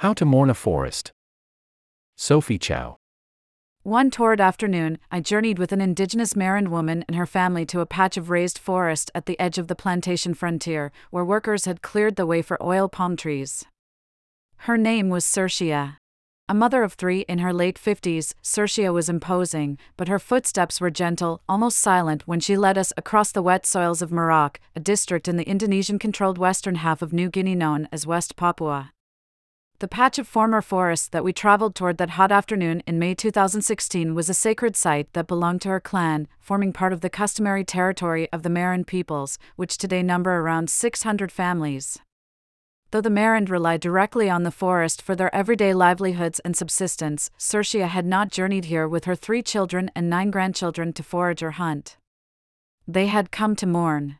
How to mourn a forest. Sophie Chao. One torrid afternoon, I journeyed with an indigenous Marind woman and her family to a patch of raised forest at the edge of the plantation frontier, where workers had cleared the way for oil palm trees. Her name was Sertia. A mother of three in her late 50s, Sertia was imposing, but her footsteps were gentle, almost silent when she led us across the wet soils of Merauke, a district in the Indonesian controlled western half of New Guinea known as West Papua. The patch of former forest that we traveled toward that hot afternoon in May 2016 was a sacred site that belonged to her clan, forming part of the customary territory of the Marind peoples, which today number around 600 families. Though the Marind rely directly on the forest for their everyday livelihoods and subsistence, Sertia had not journeyed here with her three children and nine grandchildren to forage or hunt. They had come to mourn.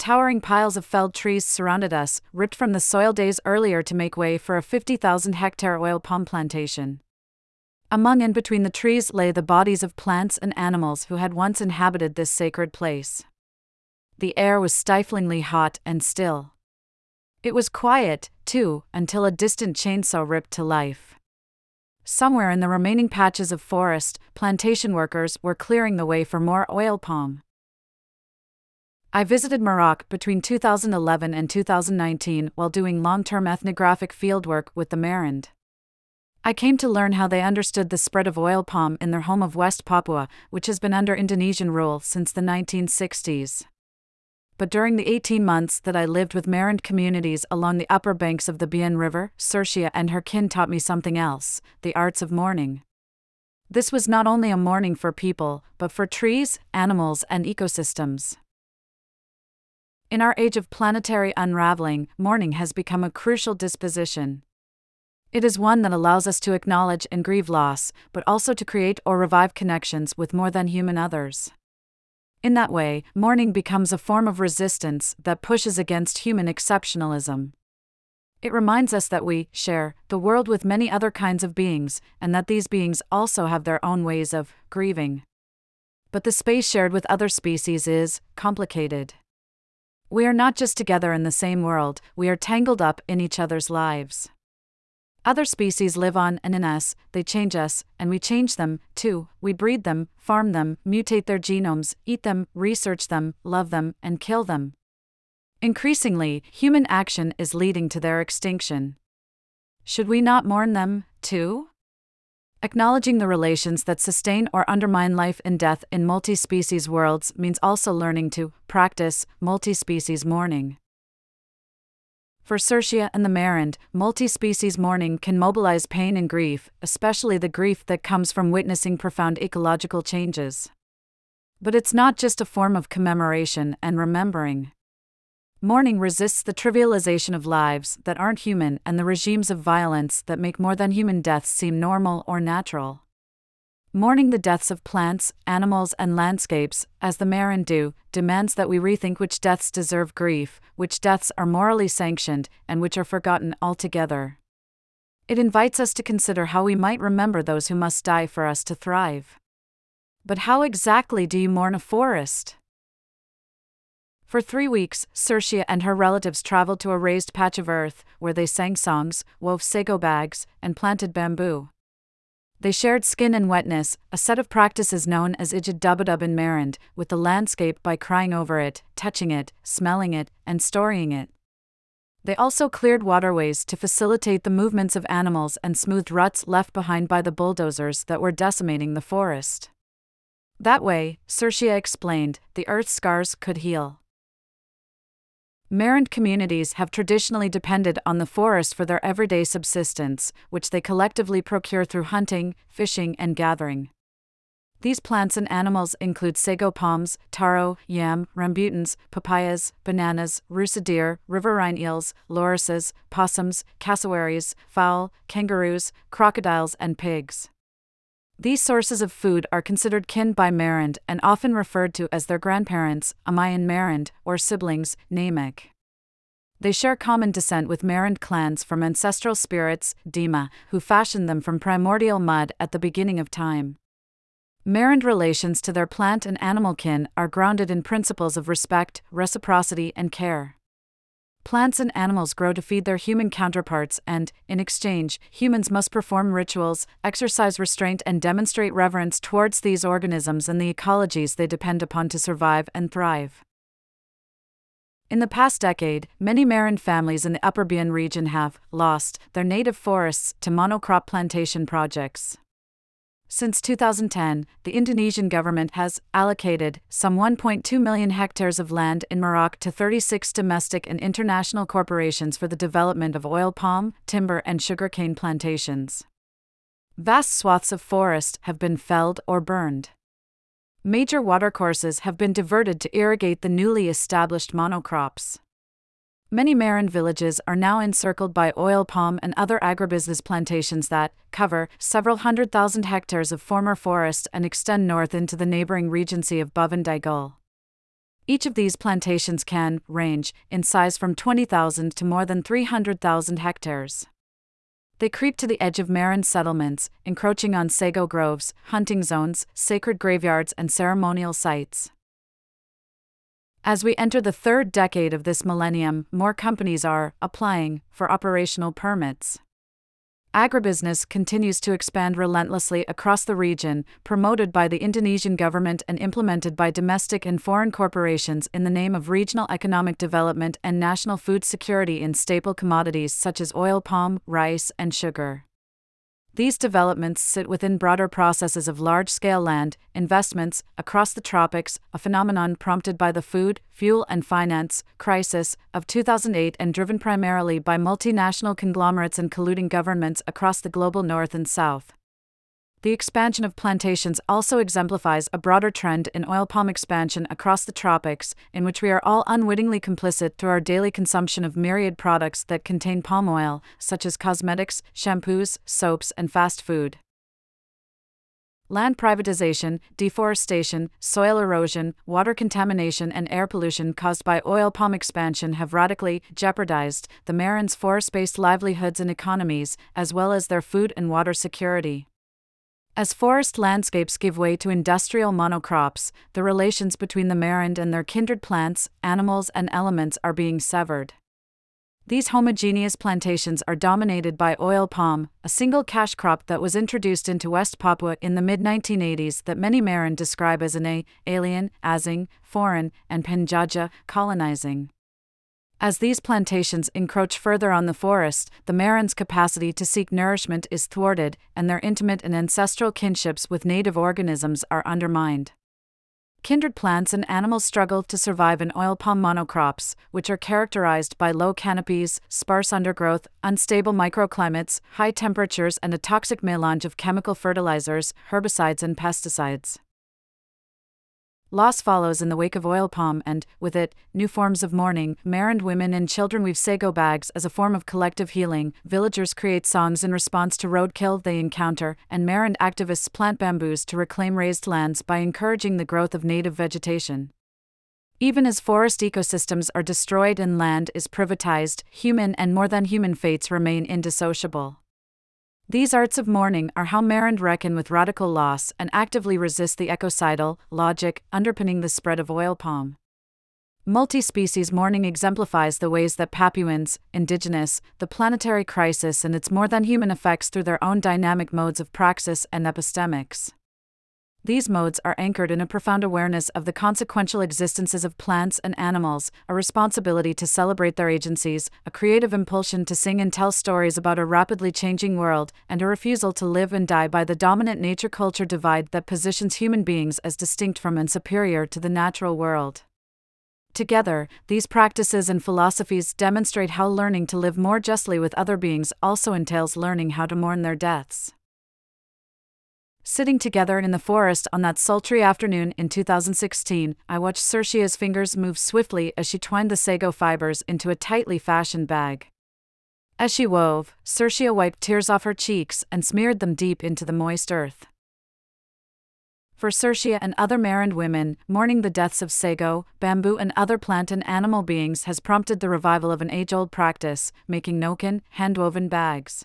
Towering piles of felled trees surrounded us, ripped from the soil days earlier to make way for a 50,000 hectare oil palm plantation. Among and between the trees lay the bodies of plants and animals who had once inhabited this sacred place. The air was stiflingly hot and still. It was quiet, too, until a distant chainsaw ripped to life. Somewhere in the remaining patches of forest, plantation workers were clearing the way for more oil palm. I visited Merauke between 2011 and 2019 while doing long term ethnographic fieldwork with the Marind. I came to learn how they understood the spread of oil palm in their home of West Papua, which has been under Indonesian rule since the 1960s but during the 18 months that I lived with Marind communities along the upper banks of the Bian River, Sertia and her kin taught me something else the arts of mourning. This was not only a mourning for people, but for trees, animals, and ecosystems. In our age of planetary unraveling, mourning has become a crucial disposition. It is one that allows us to acknowledge and grieve loss, but also to create or revive connections with more than human others. In that way, mourning becomes a form of resistance that pushes against human exceptionalism. It reminds us that we share the world with many other kinds of beings, and that these beings also have their own ways of grieving. But the space shared with other species is complicated. We are not just together in the same world, we are tangled up in each other's lives. Other species live on and in us, they change us, and we change them, too. We breed them, farm them, mutate their genomes, eat them, research them, love them, and kill them. Increasingly, human action is leading to their extinction. Should we not mourn them, too? Acknowledging the relations that sustain or undermine life and death in multi species worlds means also learning to practice multi species mourning. For Sertia and the Marind, multi species mourning can mobilize pain and grief, especially the grief that comes from witnessing profound ecological changes. But it's not just a form of commemoration and remembering. Mourning resists the trivialization of lives that aren't human and the regimes of violence that make more than human deaths seem normal or natural. Mourning the deaths of plants, animals, and landscapes, as the Marind do, demands that we rethink which deaths deserve grief, which deaths are morally sanctioned, and which are forgotten altogether. It invites us to consider how we might remember those who must die for us to thrive. But how exactly do you mourn a forest? For three weeks, Sertia and her relatives traveled to a raised patch of earth, where they sang songs, wove sago bags, and planted bamboo. They shared skin and wetness, a set of practices known as Ijid Dubadub in Marind, with the landscape by crying over it, touching it, smelling it, and storying it. They also cleared waterways to facilitate the movements of animals and smoothed ruts left behind by the bulldozers that were decimating the forest. That way, Sertia explained, the earth's scars could heal. Marind communities have traditionally depended on the forest for their everyday subsistence, which they collectively procure through hunting, fishing, and gathering. These plants and animals include sago palms, taro, yam, rambutans, papayas, bananas, rusa deer, riverine eels, lorises, possums, cassowaries, fowl, kangaroos, crocodiles, and pigs. These sources of food are considered kin by Marind and often referred to as their grandparents, Amayan Marand, or siblings, Namek. They share common descent with Marind clans from ancestral spirits, Dema, who fashioned them from primordial mud at the beginning of time. Marind relations to their plant and animal kin are grounded in principles of respect, reciprocity, and care. Plants and animals grow to feed their human counterparts, and, in exchange, humans must perform rituals, exercise restraint, and demonstrate reverence towards these organisms and the ecologies they depend upon to survive and thrive. In the past decade, many Marind families in the Upper Bian region have lost their native forests to monocrop plantation projects. Since 2010, the Indonesian government has allocated some 1.2 million hectares of land in Merauke to 36 domestic and international corporations for the development of oil palm, timber, and sugarcane plantations. Vast swaths of forest have been felled or burned. Major watercourses have been diverted to irrigate the newly established monocrops. Many Marind villages are now encircled by oil palm and other agribusiness plantations that cover several hundred thousand hectares of former forest and extend north into the neighboring regency of Digul. Each of these plantations can range in size from 20,000 to more than 300,000 hectares. They creep to the edge of Marind settlements, encroaching on sago groves, hunting zones, sacred graveyards, and ceremonial sites. As we enter the third decade of this millennium, more companies are applying for operational permits. Agribusiness continues to expand relentlessly across the region, promoted by the Indonesian government and implemented by domestic and foreign corporations in the name of regional economic development and national food security in staple commodities such as oil palm, rice, and sugar. These developments sit within broader processes of large scale land investments across the tropics, a phenomenon prompted by the food, fuel, and finance crisis of 2008 and driven primarily by multinational conglomerates and colluding governments across the global north and south. The expansion of plantations also exemplifies a broader trend in oil palm expansion across the tropics, in which we are all unwittingly complicit through our daily consumption of myriad products that contain palm oil, such as cosmetics, shampoos, soaps, and fast food. Land privatization, deforestation, soil erosion, water contamination, and air pollution caused by oil palm expansion have radically jeopardized the Marind's forest based livelihoods and economies, as well as their food and water security. As forest landscapes give way to industrial monocrops, the relations between the Marind and their kindred plants, animals, and elements are being severed. These homogeneous plantations are dominated by oil palm, a single cash crop that was introduced into West Papua in the mid 1980s that many Marind describe as an a, alien, asing, foreign, and penjajah, colonizing. As these plantations encroach further on the forest, the Marind's capacity to seek nourishment is thwarted, and their intimate and ancestral kinships with native organisms are undermined. Kindred plants and animals struggle to survive in oil palm monocrops, which are characterized by low canopies, sparse undergrowth, unstable microclimates, high temperatures, and a toxic melange of chemical fertilizers, herbicides, and pesticides. Loss follows in the wake of oil palm and, with it, new forms of mourning. Marind women and children weave sago bags as a form of collective healing. Villagers create songs in response to roadkill they encounter, and Marind activists plant bamboos to reclaim raised lands by encouraging the growth of native vegetation. Even as forest ecosystems are destroyed and land is privatized, human and more than human fates remain indissociable. These arts of mourning are how Marind reckon with radical loss and actively resist the ecocidal logic underpinning the spread of oil palm. Multi species mourning exemplifies the ways that Papuans, indigenous, the planetary crisis and its more than human effects through their own dynamic modes of praxis and epistemics. These modes are anchored in a profound awareness of the consequential existences of plants and animals, a responsibility to celebrate their agencies, a creative impulsion to sing and tell stories about a rapidly changing world, and a refusal to live and die by the dominant nature culture divide that positions human beings as distinct from and superior to the natural world. Together, these practices and philosophies demonstrate how learning to live more justly with other beings also entails learning how to mourn their deaths. Sitting together in the forest on that sultry afternoon in 2016, I watched Sertia's fingers move swiftly as she twined the sago fibers into a tightly fashioned bag. As she wove, Sertia wiped tears off her cheeks and smeared them deep into the moist earth. For Sertia and other Marind women, mourning the deaths of sago, bamboo, and other plant and animal beings has prompted the revival of an age old practice, making noken, hand woven bags.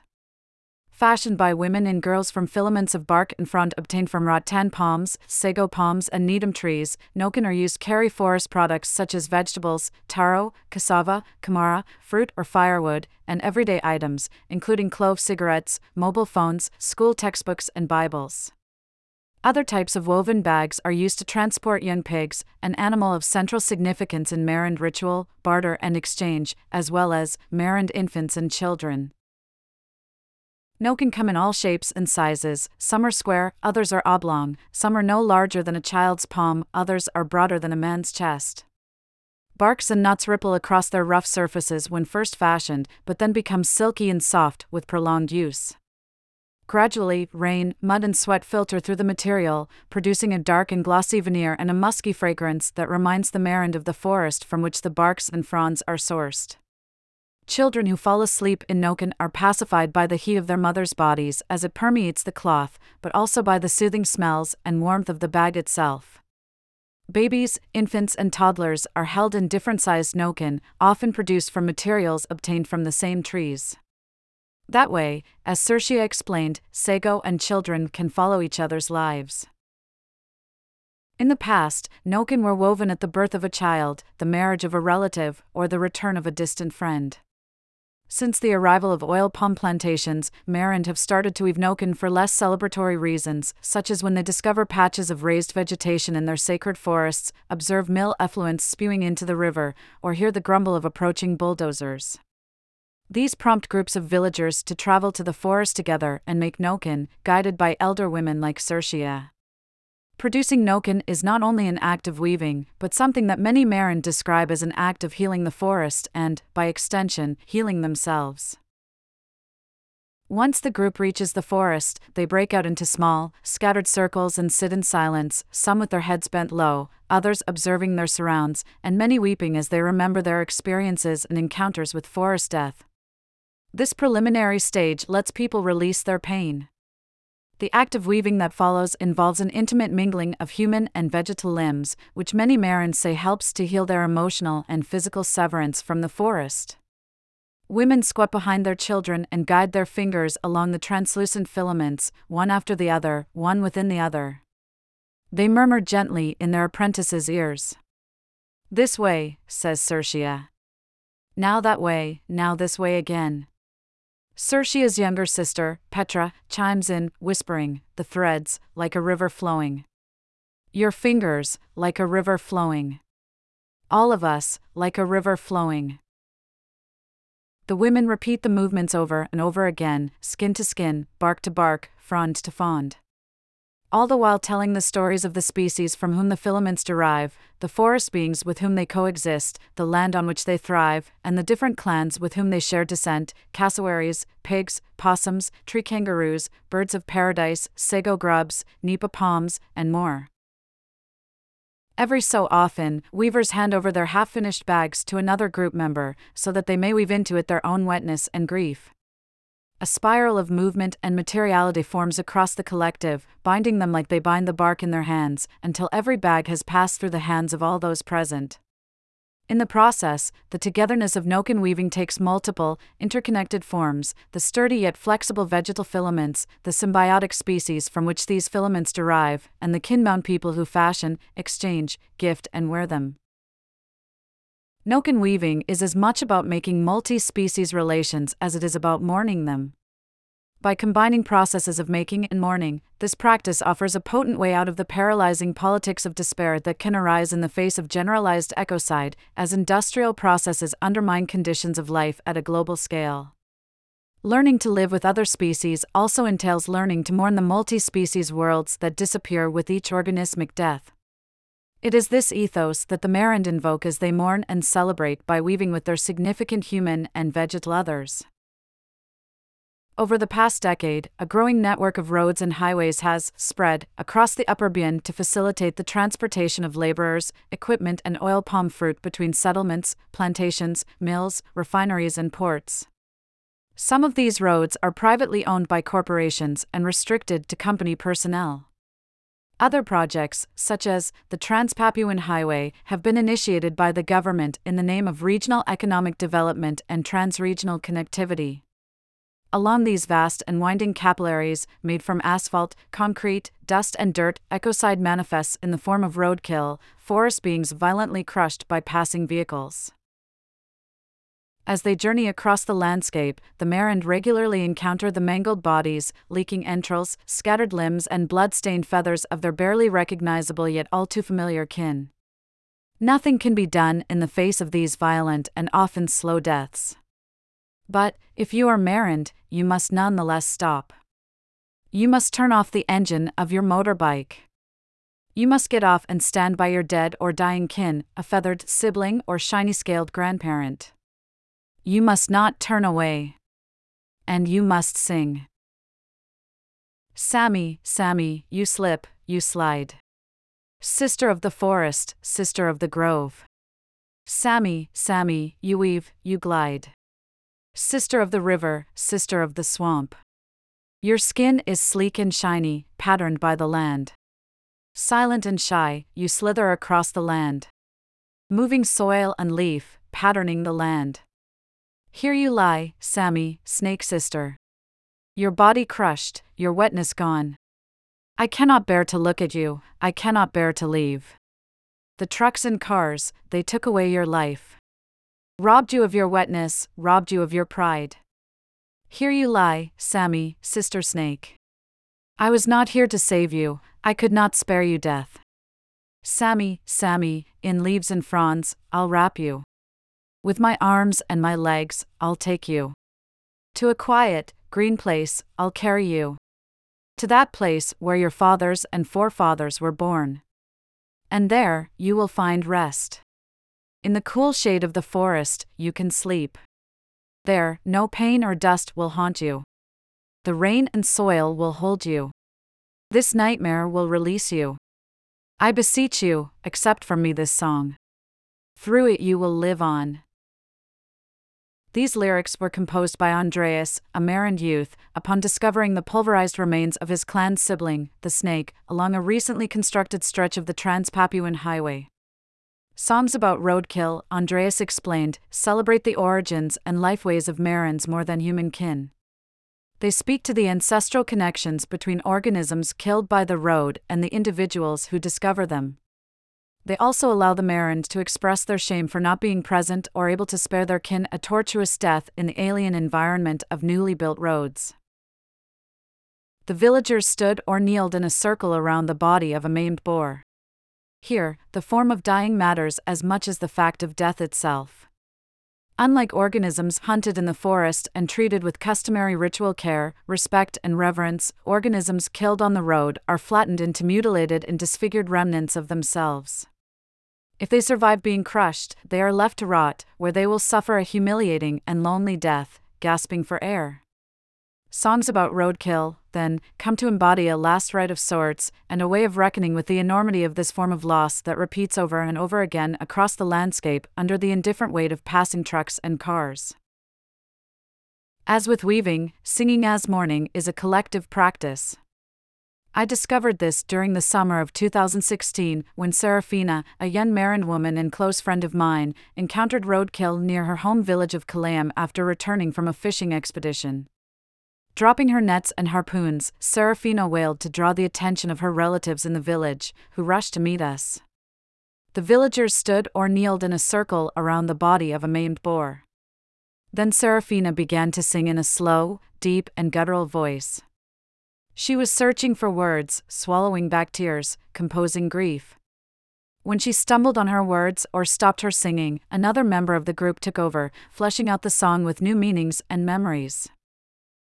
Fashioned by women and girls from filaments of bark and frond obtained from rattan palms, sago palms, and gnetum trees, noken are used carry forest products such as vegetables, taro, cassava, kamara, fruit or firewood, and everyday items, including clove cigarettes, mobile phones, school textbooks, and Bibles. Other types of woven bags are used to transport young pigs, an animal of central significance in Marind ritual, barter, and exchange, as well as Marind infants and children. Noken come in all shapes and sizes, some are square, others are oblong, some are no larger than a child's palm, others are broader than a man's chest. Barks and nuts ripple across their rough surfaces when first fashioned, but then become silky and soft with prolonged use. Gradually, rain, mud, and sweat filter through the material, producing a dark and glossy veneer and a musky fragrance that reminds the Marind of the forest from which the barks and fronds are sourced. Children who fall asleep in Noken are pacified by the heat of their mother's bodies as it permeates the cloth, but also by the soothing smells and warmth of the bag itself. Babies, infants, and toddlers are held in different sized Noken, often produced from materials obtained from the same trees. That way, as Sertia explained, Sago and children can follow each other's lives. In the past, Noken were woven at the birth of a child, the marriage of a relative, or the return of a distant friend. Since the arrival of oil palm plantations, Marind have started to weave Noken for less celebratory reasons, such as when they discover patches of raised vegetation in their sacred forests, observe mill effluents spewing into the river, or hear the grumble of approaching bulldozers. These prompt groups of villagers to travel to the forest together and make noken, guided by elder women like Sertia. Producing noken is not only an act of weaving, but something that many Marind describe as an act of healing the forest and, by extension, healing themselves. Once the group reaches the forest, they break out into small, scattered circles and sit in silence, some with their heads bent low, others observing their surrounds, and many weeping as they remember their experiences and encounters with forest death. This preliminary stage lets people release their pain. The act of weaving that follows involves an intimate mingling of human and vegetal limbs, which many Marinds say helps to heal their emotional and physical severance from the forest. Women squat behind their children and guide their fingers along the translucent filaments, one after the other, one within the other. They murmur gently in their apprentices' ears. This way, says Sertia. Now that way, now this way again. Sertia's younger sister, Petra, chimes in, whispering, the threads, like a river flowing. Your fingers, like a river flowing. All of us, like a river flowing. The women repeat the movements over and over again, skin to skin, bark to bark, frond to frond all the while telling the stories of the species from whom the filaments derive, the forest beings with whom they coexist, the land on which they thrive, and the different clans with whom they share descent cassowaries, pigs, possums, tree kangaroos, birds of paradise, sago grubs, nipa palms, and more. Every so often, weavers hand over their half finished bags to another group member, so that they may weave into it their own wetness and grief. A spiral of movement and materiality forms across the collective, binding them like they bind the bark in their hands, until every bag has passed through the hands of all those present. In the process, the togetherness of Noken weaving takes multiple, interconnected forms the sturdy yet flexible vegetal filaments, the symbiotic species from which these filaments derive, and the kinbound people who fashion, exchange, gift, and wear them. Noken weaving is as much about making multi species relations as it is about mourning them. By combining processes of making and mourning, this practice offers a potent way out of the paralyzing politics of despair that can arise in the face of generalized ecocide, as industrial processes undermine conditions of life at a global scale. Learning to live with other species also entails learning to mourn the multi species worlds that disappear with each organismic death. It is this ethos that the Marind invoke as they mourn and celebrate by weaving with their significant human and vegetal others. Over the past decade, a growing network of roads and highways has spread across the Upper Bian to facilitate the transportation of laborers, equipment, and oil palm fruit between settlements, plantations, mills, refineries, and ports. Some of these roads are privately owned by corporations and restricted to company personnel. Other projects, such as the Trans Papuan Highway, have been initiated by the government in the name of regional economic development and transregional connectivity. Along these vast and winding capillaries, made from asphalt, concrete, dust, and dirt, ecocide manifests in the form of roadkill, forest beings violently crushed by passing vehicles. As they journey across the landscape, the Marind regularly encounter the mangled bodies, leaking entrails, scattered limbs, and blood stained feathers of their barely recognizable yet all too familiar kin. Nothing can be done in the face of these violent and often slow deaths. But, if you are Marind, you must nonetheless stop. You must turn off the engine of your motorbike. You must get off and stand by your dead or dying kin, a feathered sibling or shiny scaled grandparent. You must not turn away. And you must sing. Sammy, Sammy, you slip, you slide. Sister of the forest, sister of the grove. Sammy, Sammy, you weave, you glide. Sister of the river, sister of the swamp. Your skin is sleek and shiny, patterned by the land. Silent and shy, you slither across the land. Moving soil and leaf, patterning the land. Here you lie, Sammy, snake sister. Your body crushed, your wetness gone. I cannot bear to look at you, I cannot bear to leave. The trucks and cars, they took away your life. Robbed you of your wetness, robbed you of your pride. Here you lie, Sammy, sister snake. I was not here to save you, I could not spare you death. Sammy, Sammy, in leaves and fronds, I'll wrap you. With my arms and my legs, I'll take you. To a quiet, green place, I'll carry you. To that place where your fathers and forefathers were born. And there, you will find rest. In the cool shade of the forest, you can sleep. There, no pain or dust will haunt you. The rain and soil will hold you. This nightmare will release you. I beseech you, accept from me this song. Through it you will live on. These lyrics were composed by Andreas, a Marind youth, upon discovering the pulverized remains of his clan sibling, the snake, along a recently constructed stretch of the Trans Papuan Highway. Songs about roadkill, Andreas explained, celebrate the origins and lifeways of Marind's more than human kin. They speak to the ancestral connections between organisms killed by the road and the individuals who discover them. They also allow the Marind to express their shame for not being present or able to spare their kin a tortuous death in the alien environment of newly built roads. The villagers stood or kneeled in a circle around the body of a maimed boar. Here, the form of dying matters as much as the fact of death itself. Unlike organisms hunted in the forest and treated with customary ritual care, respect, and reverence, organisms killed on the road are flattened into mutilated and disfigured remnants of themselves. If they survive being crushed, they are left to rot, where they will suffer a humiliating and lonely death, gasping for air. Songs about roadkill, then, come to embody a last rite of sorts, and a way of reckoning with the enormity of this form of loss that repeats over and over again across the landscape under the indifferent weight of passing trucks and cars. As with weaving, singing as mourning is a collective practice. I discovered this during the summer of 2016 when Serafina, a young Marind woman and close friend of mine, encountered roadkill near her home village of Kalayam after returning from a fishing expedition. Dropping her nets and harpoons, Serafina wailed to draw the attention of her relatives in the village, who rushed to meet us. The villagers stood or kneeled in a circle around the body of a maimed boar. Then Serafina began to sing in a slow, deep, and guttural voice. She was searching for words, swallowing back tears, composing grief. When she stumbled on her words or stopped her singing, another member of the group took over, fleshing out the song with new meanings and memories.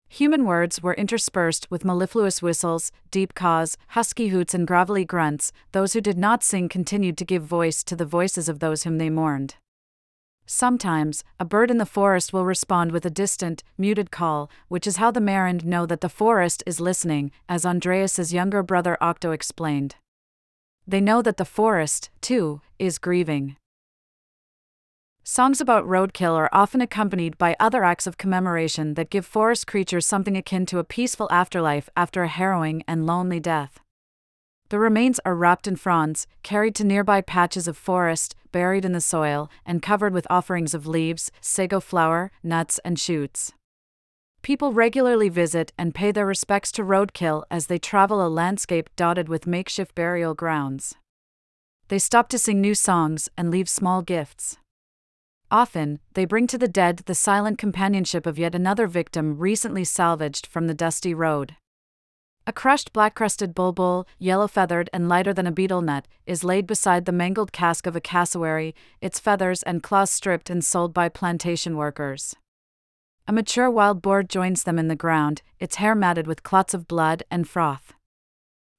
Human words were interspersed with mellifluous whistles, deep caws, husky hoots, and gravelly grunts. Those who did not sing continued to give voice to the voices of those whom they mourned. Sometimes, a bird in the forest will respond with a distant, muted call, which is how the Marind know that the forest is listening, as Andreas's younger brother Octo explained. They know that the forest, too, is grieving. Songs about roadkill are often accompanied by other acts of commemoration that give forest creatures something akin to a peaceful afterlife after a harrowing and lonely death. The remains are wrapped in fronds, carried to nearby patches of forest, buried in the soil, and covered with offerings of leaves, sago flower, nuts, and shoots. People regularly visit and pay their respects to roadkill as they travel a landscape dotted with makeshift burial grounds. They stop to sing new songs and leave small gifts. Often, they bring to the dead the silent companionship of yet another victim recently salvaged from the dusty road. A crushed black crested bulbul, yellow feathered and lighter than a betel nut, is laid beside the mangled cask of a cassowary, its feathers and claws stripped and sold by plantation workers. A mature wild boar joins them in the ground, its hair matted with clots of blood and froth.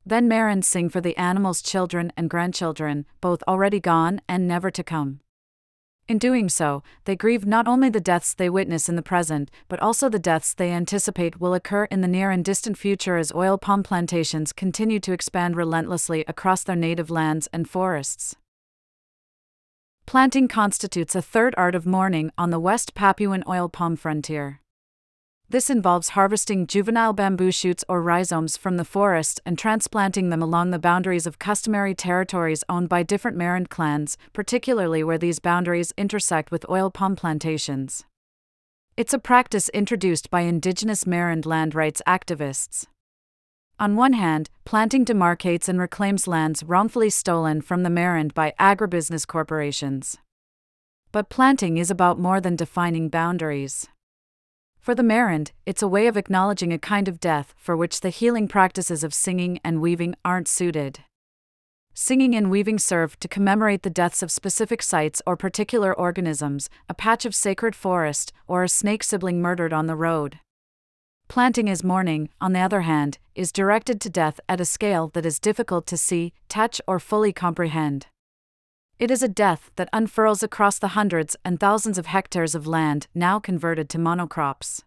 Then Marinds sing for the animal's children and grandchildren, both already gone and never to come. In doing so, they grieve not only the deaths they witness in the present, but also the deaths they anticipate will occur in the near and distant future as oil palm plantations continue to expand relentlessly across their native lands and forests. Planting constitutes a third art of mourning on the West Papuan oil palm frontier. This involves harvesting juvenile bamboo shoots or rhizomes from the forest and transplanting them along the boundaries of customary territories owned by different Marind clans, particularly where these boundaries intersect with oil palm plantations. It's a practice introduced by indigenous Marind land rights activists. On one hand, planting demarcates and reclaims lands wrongfully stolen from the Marind by agribusiness corporations. But planting is about more than defining boundaries. For the Marind, it's a way of acknowledging a kind of death for which the healing practices of singing and weaving aren't suited. Singing and weaving serve to commemorate the deaths of specific sites or particular organisms, a patch of sacred forest, or a snake sibling murdered on the road. Planting as mourning, on the other hand, is directed to death at a scale that is difficult to see, touch, or fully comprehend. It is a death that unfurls across the hundreds and thousands of hectares of land now converted to monocrops.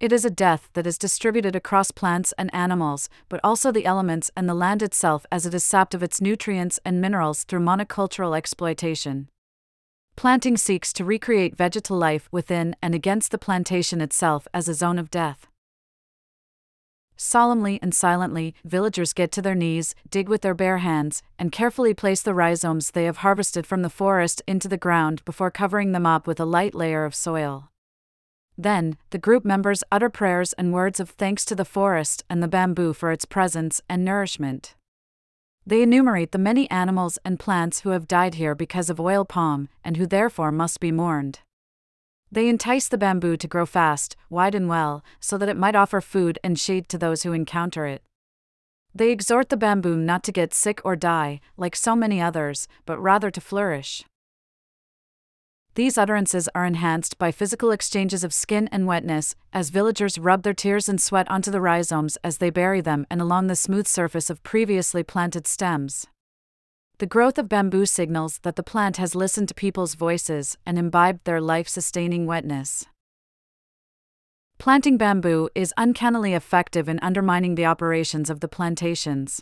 It is a death that is distributed across plants and animals, but also the elements and the land itself as it is sapped of its nutrients and minerals through monocultural exploitation. Planting seeks to recreate vegetal life within and against the plantation itself as a zone of death. Solemnly and silently, villagers get to their knees, dig with their bare hands, and carefully place the rhizomes they have harvested from the forest into the ground before covering them up with a light layer of soil. Then, the group members utter prayers and words of thanks to the forest and the bamboo for its presence and nourishment. They enumerate the many animals and plants who have died here because of oil palm, and who therefore must be mourned. They entice the bamboo to grow fast, wide, and well, so that it might offer food and shade to those who encounter it. They exhort the bamboo not to get sick or die, like so many others, but rather to flourish. These utterances are enhanced by physical exchanges of skin and wetness, as villagers rub their tears and sweat onto the rhizomes as they bury them and along the smooth surface of previously planted stems. The growth of bamboo signals that the plant has listened to people's voices and imbibed their life sustaining wetness. Planting bamboo is uncannily effective in undermining the operations of the plantations.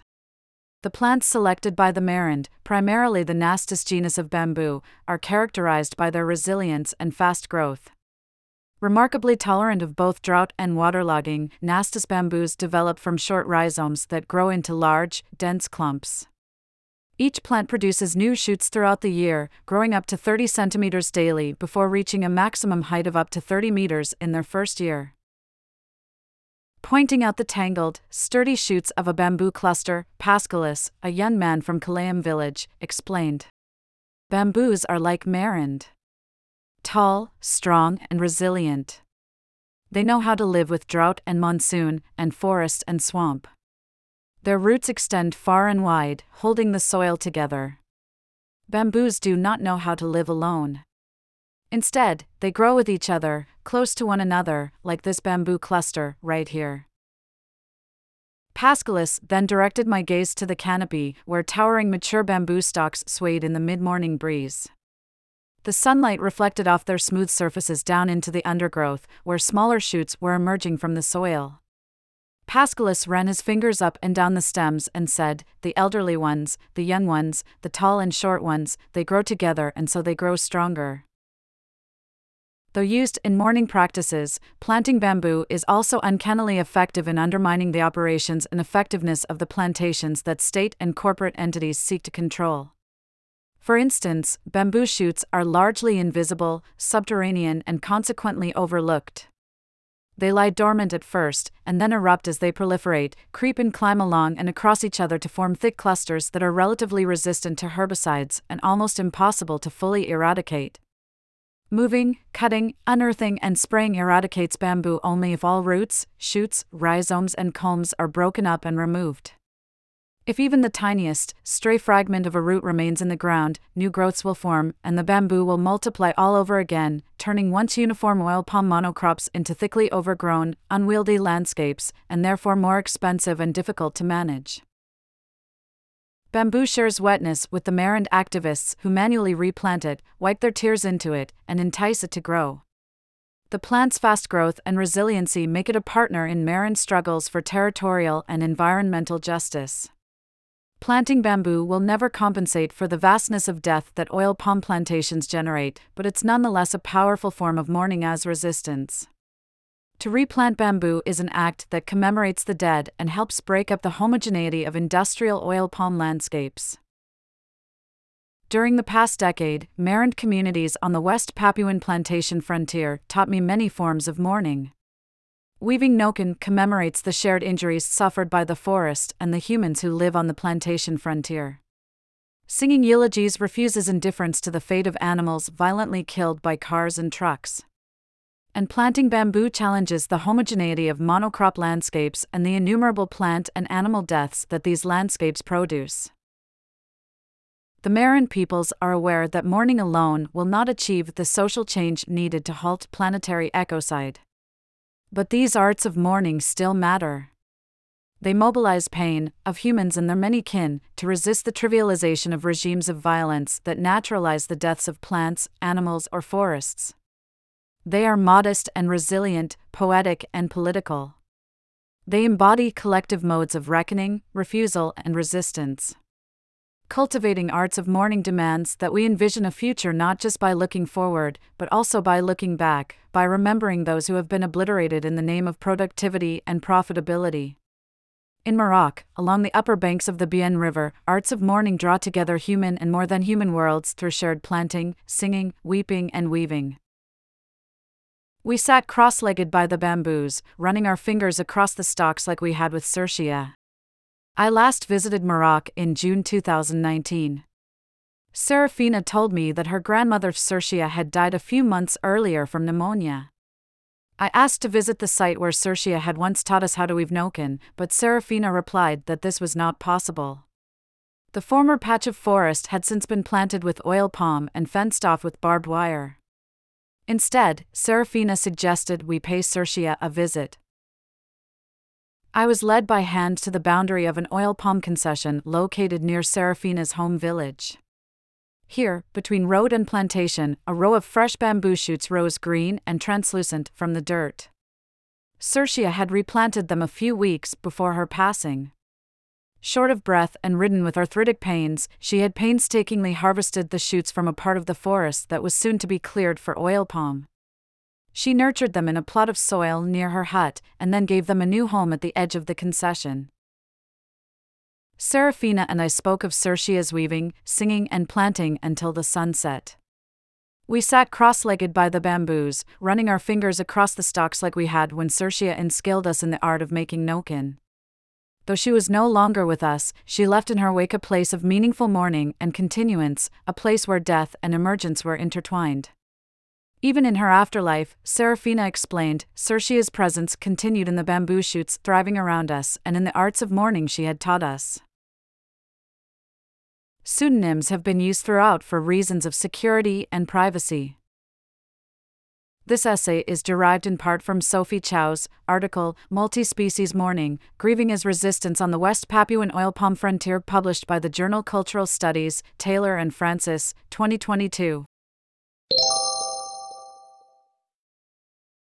The plants selected by the Marind, primarily the Nastus genus of bamboo, are characterized by their resilience and fast growth. Remarkably tolerant of both drought and waterlogging, Nastus bamboos develop from short rhizomes that grow into large, dense clumps. Each plant produces new shoots throughout the year, growing up to 30 centimeters daily before reaching a maximum height of up to 30 meters in their first year. Pointing out the tangled, sturdy shoots of a bamboo cluster, Pascalis, a young man from Kalayam village, explained. Bamboos are like Marind. Tall, strong, and resilient. They know how to live with drought and monsoon, and forest and swamp. Their roots extend far and wide, holding the soil together. Bamboos do not know how to live alone. Instead, they grow with each other, close to one another, like this bamboo cluster, right here. Pascalis then directed my gaze to the canopy, where towering mature bamboo stalks swayed in the mid morning breeze. The sunlight reflected off their smooth surfaces down into the undergrowth, where smaller shoots were emerging from the soil. Pascalis ran his fingers up and down the stems and said, The elderly ones, the young ones, the tall and short ones, they grow together and so they grow stronger. Though used in mourning practices, planting bamboo is also uncannily effective in undermining the operations and effectiveness of the plantations that state and corporate entities seek to control. For instance, bamboo shoots are largely invisible, subterranean, and consequently overlooked. They lie dormant at first, and then erupt as they proliferate, creep and climb along and across each other to form thick clusters that are relatively resistant to herbicides and almost impossible to fully eradicate. Moving, cutting, unearthing, and spraying eradicates bamboo only if all roots, shoots, rhizomes, and culms are broken up and removed. If even the tiniest, stray fragment of a root remains in the ground, new growths will form, and the bamboo will multiply all over again, turning once uniform oil palm monocrops into thickly overgrown, unwieldy landscapes, and therefore more expensive and difficult to manage. Bamboo shares wetness with the Marind activists who manually replant it, wipe their tears into it, and entice it to grow. The plant's fast growth and resiliency make it a partner in Marind struggles for territorial and environmental justice. Planting bamboo will never compensate for the vastness of death that oil palm plantations generate, but it's nonetheless a powerful form of mourning as resistance. To replant bamboo is an act that commemorates the dead and helps break up the homogeneity of industrial oil palm landscapes. During the past decade, Marind communities on the West Papuan plantation frontier taught me many forms of mourning. Weaving Noken commemorates the shared injuries suffered by the forest and the humans who live on the plantation frontier. Singing eulogies refuses indifference to the fate of animals violently killed by cars and trucks. And planting bamboo challenges the homogeneity of monocrop landscapes and the innumerable plant and animal deaths that these landscapes produce. The Marind peoples are aware that mourning alone will not achieve the social change needed to halt planetary ecocide. But these arts of mourning still matter. They mobilize pain, of humans and their many kin, to resist the trivialization of regimes of violence that naturalize the deaths of plants, animals, or forests. They are modest and resilient, poetic and political. They embody collective modes of reckoning, refusal, and resistance. Cultivating arts of mourning demands that we envision a future not just by looking forward, but also by looking back, by remembering those who have been obliterated in the name of productivity and profitability. In Merauke, along the upper banks of the Bian River, arts of mourning draw together human and more than human worlds through shared planting, singing, weeping, and weaving. We sat cross legged by the bamboos, running our fingers across the stalks like we had with Sertia. I last visited Merauke in June 2019. Serafina told me that her grandmother Sertia had died a few months earlier from pneumonia. I asked to visit the site where Sertia had once taught us how to weave noken, but Serafina replied that this was not possible. The former patch of forest had since been planted with oil palm and fenced off with barbed wire. Instead, Serafina suggested we pay Sertia a visit. I was led by hand to the boundary of an oil palm concession located near Serafina's home village. Here, between road and plantation, a row of fresh bamboo shoots rose green and translucent from the dirt. Sertia had replanted them a few weeks before her passing. Short of breath and ridden with arthritic pains, she had painstakingly harvested the shoots from a part of the forest that was soon to be cleared for oil palm. She nurtured them in a plot of soil near her hut and then gave them a new home at the edge of the concession. Serafina and I spoke of Sertia's weaving, singing, and planting until the sun set. We sat cross legged by the bamboos, running our fingers across the stalks like we had when Sertia inskilled us in the art of making noken. Though she was no longer with us, she left in her wake a place of meaningful mourning and continuance, a place where death and emergence were intertwined. Even in her afterlife, Serafina explained, Sertia's presence continued in the bamboo shoots thriving around us and in the arts of mourning she had taught us. Pseudonyms have been used throughout for reasons of security and privacy. This essay is derived in part from Sophie Chao's article, Multi-Species Mourning, Grieving as Resistance on the West Papuan Oil Palm Frontier published by the journal Cultural Studies, Taylor and Francis, 2022.